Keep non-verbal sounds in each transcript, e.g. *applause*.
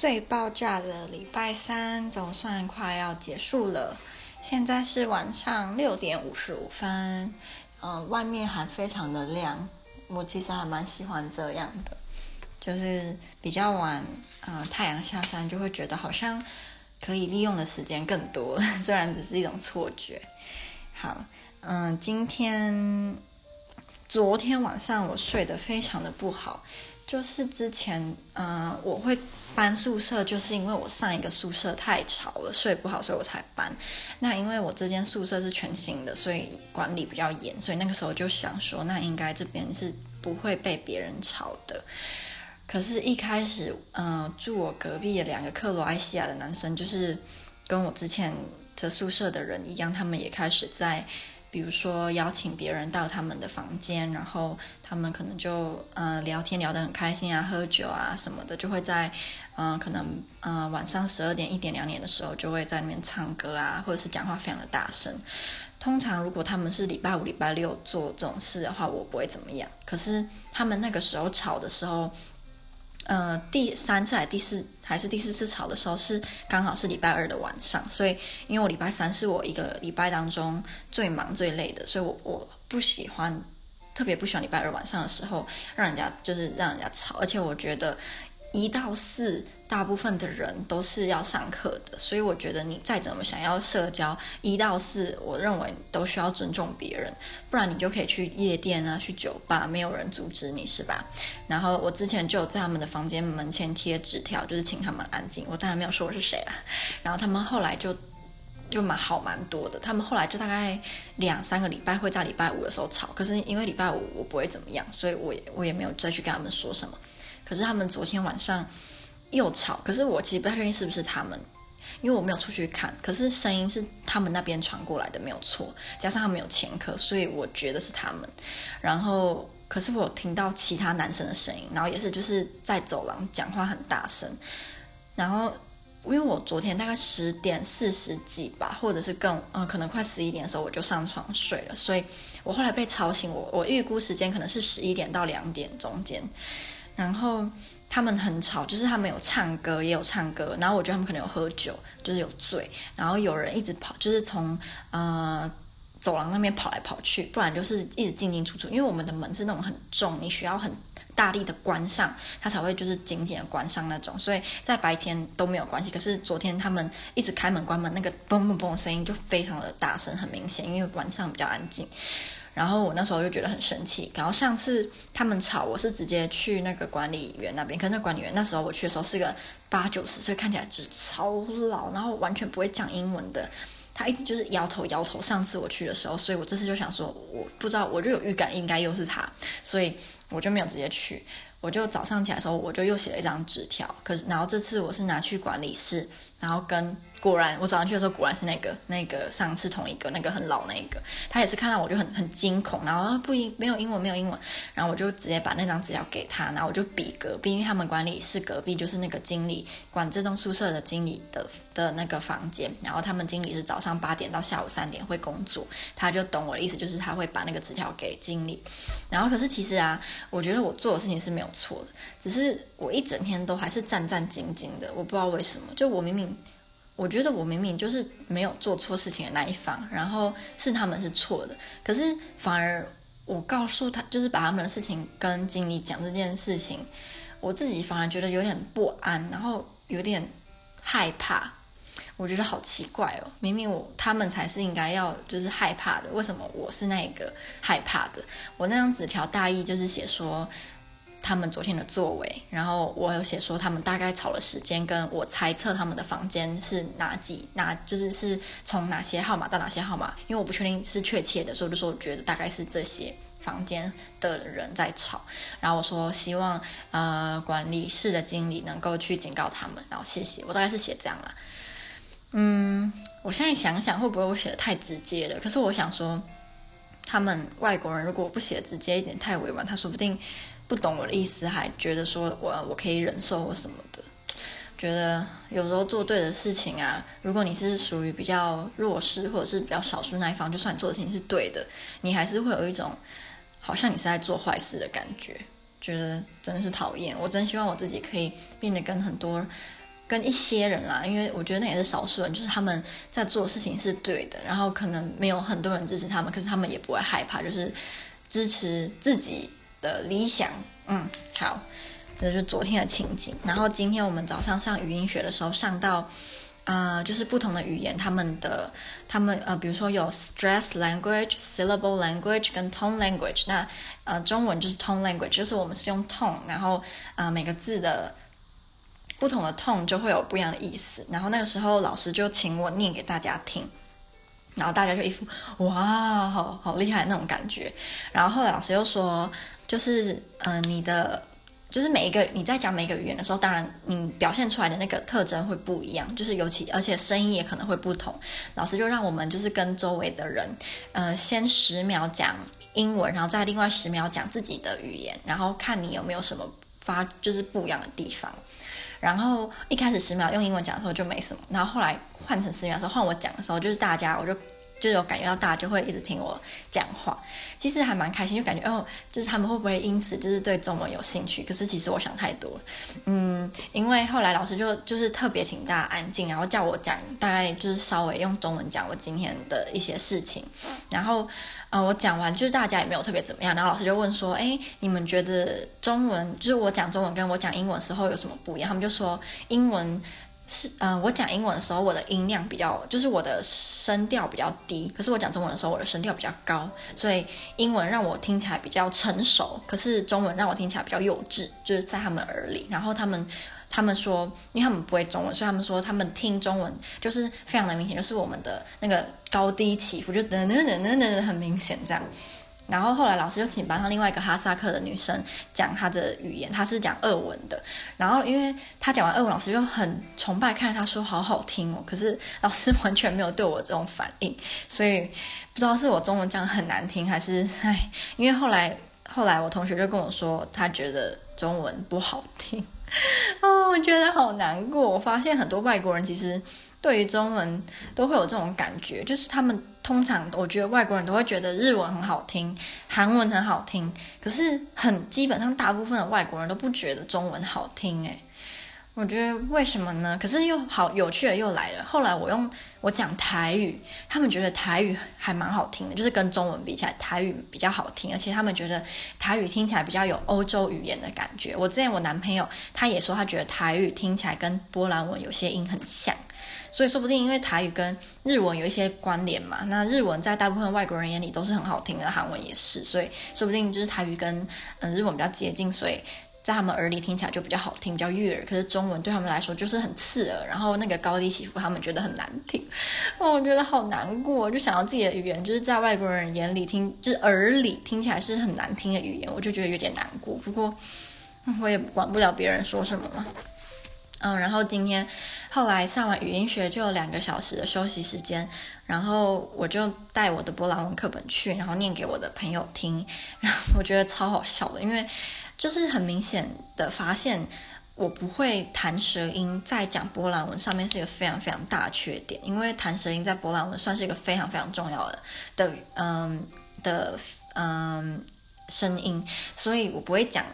最爆炸的礼拜三总算快要结束了，现在是晚上六点五十五分，嗯、外面还非常的亮，我其实还蛮喜欢这样的，就是比较晚，呃，太阳下山就会觉得好像可以利用的时间更多，*laughs* 虽然只是一种错觉。好，嗯、今天昨天晚上我睡得非常的不好。就是之前，嗯、我会搬宿舍，就是因为我上一个宿舍太吵了，睡不好，所以我才搬。那因为我这间宿舍是全新的，所以管理比较严，所以那个时候就想说，那应该这边是不会被别人吵的。可是，一开始，嗯、住我隔壁的两个克罗埃西亚的男生，就是跟我之前的宿舍的人一样，他们也开始在。比如说邀请别人到他们的房间，然后他们可能就呃聊天聊得很开心啊，喝酒啊什么的，就会在嗯、呃、可能呃晚上十二点、一点、两点的时候，就会在那边唱歌啊，或者是讲话非常的大声。通常如果他们是礼拜五、礼拜六做这种事的话，我不会怎么样。可是他们那个时候吵的时候。呃，第三次还第四还是第四次吵的时候是刚好是礼拜二的晚上，所以因为我礼拜三是我一个礼拜当中最忙最累的，所以我我不喜欢，特别不喜欢礼拜二晚上的时候让人家就是让人家吵，而且我觉得。一到四，大部分的人都是要上课的，所以我觉得你再怎么想要社交，一到四，我认为都需要尊重别人，不然你就可以去夜店啊，去酒吧，没有人阻止你，是吧？然后我之前就有在他们的房间门前贴纸条，就是请他们安静。我当然没有说我是谁啊。然后他们后来就就蛮好蛮多的，他们后来就大概两三个礼拜会在礼拜五的时候吵，可是因为礼拜五我不会怎么样，所以我也我也没有再去跟他们说什么。可是他们昨天晚上又吵，可是我其实不太确定是不是他们，因为我没有出去看。可是声音是他们那边传过来的，没有错。加上他们有前科，所以我觉得是他们。然后，可是我听到其他男生的声音，然后也是就是在走廊讲话很大声。然后，因为我昨天大概十点四十几吧，或者是更嗯、呃，可能快十一点的时候我就上床睡了，所以我后来被吵醒。我我预估时间可能是十一点到两点中间。然后他们很吵，就是他们有唱歌，也有唱歌。然后我觉得他们可能有喝酒，就是有醉。然后有人一直跑，就是从呃走廊那边跑来跑去，不然就是一直进进出出。因为我们的门是那种很重，你需要很大力的关上，它才会就是紧紧的关上那种。所以在白天都没有关系。可是昨天他们一直开门关门，那个嘣嘣嘣的声音就非常的大声，很明显，因为晚上比较安静。然后我那时候就觉得很生气。然后上次他们吵，我是直接去那个管理员那边。可是那管理员那时候我去的时候是个八九十岁，看起来就是超老，然后完全不会讲英文的。他一直就是摇头摇头。上次我去的时候，所以我这次就想说，我不知道，我就有预感应该又是他，所以我就没有直接去。我就早上起来的时候，我就又写了一张纸条。可是然后这次我是拿去管理室，然后跟。果然，我早上去的时候，果然是那个那个上次同一个那个很老那个，他也是看到我就很很惊恐，然后不英没有英文没有英文，然后我就直接把那张纸条给他，然后我就比隔壁，因为他们管理室隔壁就是那个经理管这栋宿舍的经理的的那个房间，然后他们经理是早上八点到下午三点会工作，他就懂我的意思，就是他会把那个纸条给经理，然后可是其实啊，我觉得我做的事情是没有错的，只是我一整天都还是战战兢兢的，我不知道为什么，就我明明。我觉得我明明就是没有做错事情的那一方，然后是他们是错的，可是反而我告诉他，就是把他们的事情跟经理讲这件事情，我自己反而觉得有点不安，然后有点害怕，我觉得好奇怪哦，明明我他们才是应该要就是害怕的，为什么我是那个害怕的？我那张纸条大意就是写说。他们昨天的作为，然后我有写说他们大概吵的时间，跟我猜测他们的房间是哪几哪，就是是从哪些号码到哪些号码，因为我不确定是确切的，所以就说我觉得大概是这些房间的人在吵。然后我说希望呃管理室的经理能够去警告他们，然后谢谢。我大概是写这样啦。嗯，我现在想想会不会我写的太直接了？可是我想说，他们外国人如果我不写直接一点，太委婉，他说不定。不懂我的意思，还觉得说我我可以忍受或什么的，觉得有时候做对的事情啊，如果你是属于比较弱势或者是比较少数那一方，就算你做的事情是对的，你还是会有一种好像你是在做坏事的感觉，觉得真的是讨厌。我真希望我自己可以变得跟很多跟一些人啦，因为我觉得那也是少数人，就是他们在做事情是对的，然后可能没有很多人支持他们，可是他们也不会害怕，就是支持自己的理想。嗯，好，这就是昨天的情景。然后今天我们早上上语音学的时候，上到。呃，就是不同的语言，他们的他们呃，比如说有 stress language、syllable language 跟 tone language。那呃，中文就是 tone language，就是我们是用 tone，然后呃，每个字的不同的 tone 就会有不一样的意思。然后那个时候老师就请我念给大家听，然后大家就一副哇，好好厉害那种感觉。然后后来老师又说，就是呃，你的。就是每一个你在讲每一个语言的时候，当然你表现出来的那个特征会不一样，就是尤其而且声音也可能会不同。老师就让我们就是跟周围的人，呃，先十秒讲英文，然后再另外十秒讲自己的语言，然后看你有没有什么发就是不一样的地方。然后一开始十秒用英文讲的时候就没什么，然后后来换成十秒的时候换我讲的时候，就是大家我就。就有感觉到大家就会一直听我讲话，其实还蛮开心，就感觉哦，就是他们会不会因此就是对中文有兴趣？可是其实我想太多了，嗯，因为后来老师就就是特别请大家安静，然后叫我讲大概就是稍微用中文讲我今天的一些事情，然后呃我讲完就是大家也没有特别怎么样，然后老师就问说，哎，你们觉得中文就是我讲中文跟我讲英文时候有什么不一样？他们就说英文。是，嗯、我讲英文的时候，我的音量比较，就是我的声调比较低。可是我讲中文的时候，我的声调比较高，所以英文让我听起来比较成熟，可是中文让我听起来比较幼稚，就是在他们耳里。然后他们，他们说，因为他们不会中文，所以他们说他们听中文就是非常的明显，就是我们的那个高低起伏就噔噔噔噔噔很明显这样。然后后来老师就请班上另外一个哈萨克的女生讲她的语言，她是讲俄文的。然后因为她讲完俄文，老师就很崇拜，看她说好好听哦。可是老师完全没有对我这种反应，所以不知道是我中文讲很难听，还是唉。因为后来后来我同学就跟我说，他觉得中文不好听，哦，我觉得好难过。我发现很多外国人其实。对于中文都会有这种感觉，就是他们通常我觉得外国人都会觉得日文很好听，韩文很好听，可是很基本上大部分的外国人都不觉得中文好听诶。我觉得为什么呢？可是又好有趣的又来了。后来我用我讲台语，他们觉得台语还蛮好听的，就是跟中文比起来，台语比较好听，而且他们觉得台语听起来比较有欧洲语言的感觉。我之前我男朋友他也说，他觉得台语听起来跟波兰文有些音很像，所以说不定因为台语跟日文有一些关联嘛。那日文在大部分外国人眼里都是很好听的，韩文也是，所以说不定就是台语跟嗯日文比较接近，所以。在他们耳里听起来就比较好听，比较悦耳。可是中文对他们来说就是很刺耳，然后那个高低起伏他们觉得很难听。哦，我觉得好难过，就想到自己的语言就是在外国人眼里听，就是耳里听起来是很难听的语言，我就觉得有点难过。不过我也管不了别人说什么嘛。嗯，然后今天后来上完语音学就有两个小时的休息时间，然后我就带我的波兰文课本去，然后念给我的朋友听，*laughs* 然后我觉得超好笑的，因为。就是很明显的发现，我不会弹舌音，在讲波兰文上面是一个非常非常大的缺点，因为弹舌音在波兰文算是一个非常非常重要的的嗯的嗯声音，所以我不会讲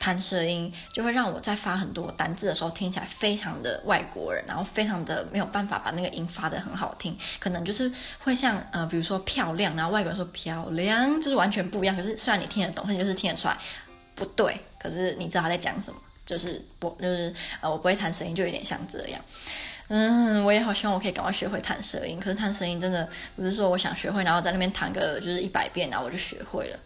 弹舌音，就会让我在发很多单字的时候听起来非常的外国人，然后非常的没有办法把那个音发得很好听，可能就是会像呃比如说漂亮，然后外国人说漂亮，就是完全不一样。可是虽然你听得懂，但就是听得出来。不对，可是你知道他在讲什么？就是不，就是呃，我不会弹舌音，就有点像这样。嗯，我也好希望我可以赶快学会弹舌音。可是弹舌音真的不是说我想学会，然后在那边弹个就是一百遍，然后我就学会了。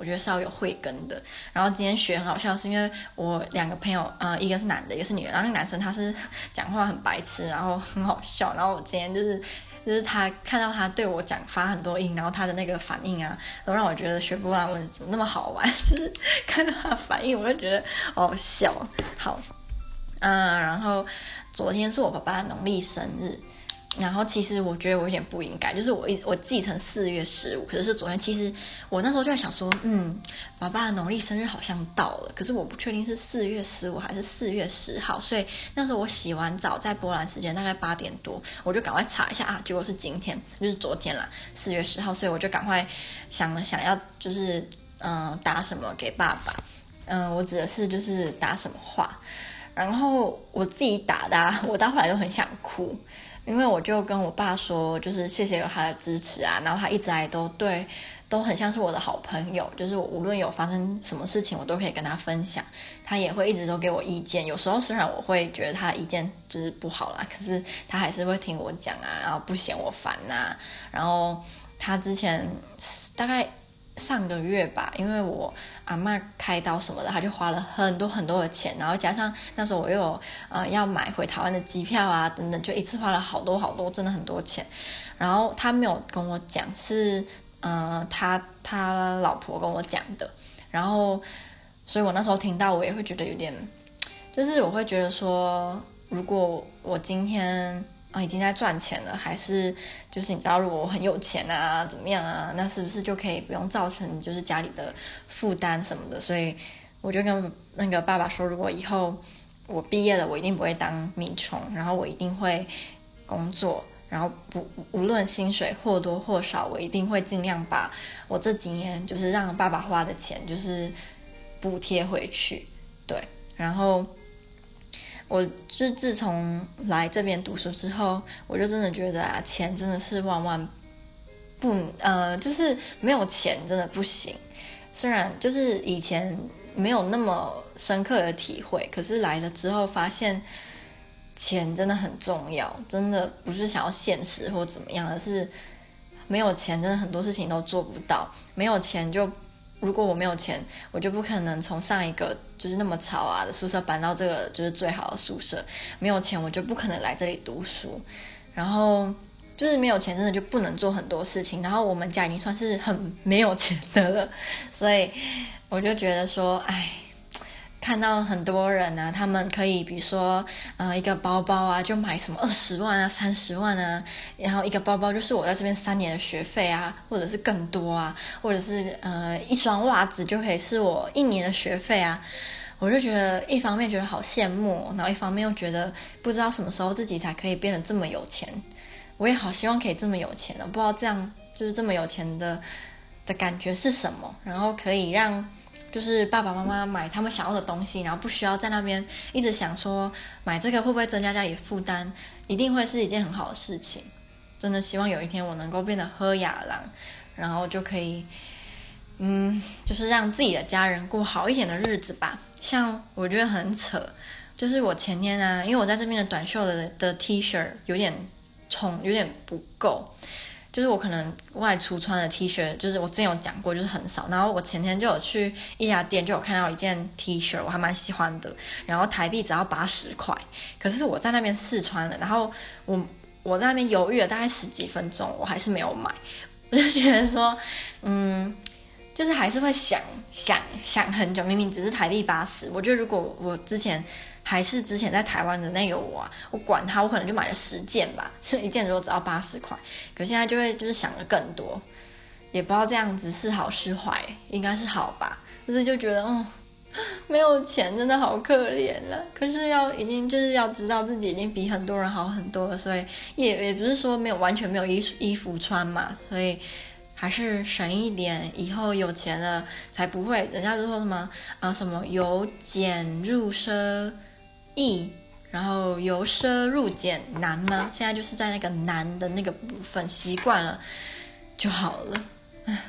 我觉得是要有慧根的。然后今天学很好笑，是因为我两个朋友，呃，一个是男的，一个是女的。然后那个男生他是 *laughs* 讲话很白痴，然后很好笑。然后我今天就是。就是他看到他对我讲发很多音，然后他的那个反应啊，都让我觉得学波兰文怎么那么好玩。*laughs* 就是看到他反应，我就觉得好笑。好，嗯，然后昨天是我爸爸农历生日。然后其实我觉得我有点不应该，就是我一我记成四月十五，可是昨天。其实我那时候就在想说，嗯，爸爸的农历生日好像到了，可是我不确定是四月十五还是四月十号。所以那时候我洗完澡，在波兰时间大概八点多，我就赶快查一下啊，结果是今天，就是昨天啦，四月十号。所以我就赶快想了想要就是嗯打什么给爸爸，嗯，我指的是就是打什么话。然后我自己打的，*laughs* 我到后来都很想哭，因为我就跟我爸说，就是谢谢有他的支持啊，然后他一直来都对，都很像是我的好朋友，就是我无论有发生什么事情，我都可以跟他分享，他也会一直都给我意见。有时候虽然我会觉得他的意见就是不好啦，可是他还是会听我讲啊，然后不嫌我烦呐、啊。然后他之前大概。上个月吧，因为我阿嬷开刀什么的，他就花了很多很多的钱，然后加上那时候我又有呃要买回台湾的机票啊等等，就一次花了好多好多，真的很多钱。然后他没有跟我讲，是呃他他老婆跟我讲的。然后，所以我那时候听到，我也会觉得有点，就是我会觉得说，如果我今天。啊，已经在赚钱了，还是就是你知道，如果我很有钱啊，怎么样啊？那是不是就可以不用造成就是家里的负担什么的？所以我就跟那个爸爸说，如果以后我毕业了，我一定不会当米虫，然后我一定会工作，然后不无论薪水或多或少，我一定会尽量把我这几年就是让爸爸花的钱就是补贴回去，对，然后。我就是自从来这边读书之后，我就真的觉得啊，钱真的是万万不呃，就是没有钱真的不行。虽然就是以前没有那么深刻的体会，可是来了之后发现钱真的很重要，真的不是想要现实或怎么样，而是没有钱真的很多事情都做不到，没有钱就。如果我没有钱，我就不可能从上一个就是那么吵啊的宿舍搬到这个就是最好的宿舍。没有钱，我就不可能来这里读书。然后就是没有钱，真的就不能做很多事情。然后我们家已经算是很没有钱的了，所以我就觉得说，哎。看到很多人啊，他们可以，比如说，呃，一个包包啊，就买什么二十万啊、三十万啊，然后一个包包就是我在这边三年的学费啊，或者是更多啊，或者是呃，一双袜子就可以是我一年的学费啊，我就觉得一方面觉得好羡慕，然后一方面又觉得不知道什么时候自己才可以变得这么有钱，我也好希望可以这么有钱的，不知道这样就是这么有钱的的感觉是什么，然后可以让。就是爸爸妈妈买他们想要的东西，然后不需要在那边一直想说买这个会不会增加家里负担，一定会是一件很好的事情。真的希望有一天我能够变得好野人，然后就可以，嗯，就是让自己的家人过好一点的日子吧。像我觉得很扯，就是我前天啊，因为我在这边的短袖的的 T 恤有点重，有点不够。就是我可能外出穿的 T 恤，就是我之前有讲过，就是很少。然后我前天就有去一家店，就有看到一件 T 恤，我还蛮喜欢的。然后台币只要八十块，可是我在那边试穿了，然后我我在那边犹豫了大概十几分钟，我还是没有买。我 *laughs* 就觉得说，嗯，就是还是会想想想很久，明明只是台币八十，我觉得如果我之前。还是之前在台湾的那个我啊，我管他，我可能就买了十件吧，*laughs* 所以一件如果只要八十块，可现在就会就是想的更多，也不知道这样子是好是坏，应该是好吧，就是就觉得哦，*gasps* 没有钱真的好可怜了，可是要已经就是要知道自己已经比很多人好很多了，所以也也不是说没有完全没有衣衣服穿嘛，所以。还是省一点，以后有钱了才不会。人家就说什么啊，什么由俭入奢易，然后由奢入俭难吗？现在就是在那个难的那个部分习惯了就好了。唉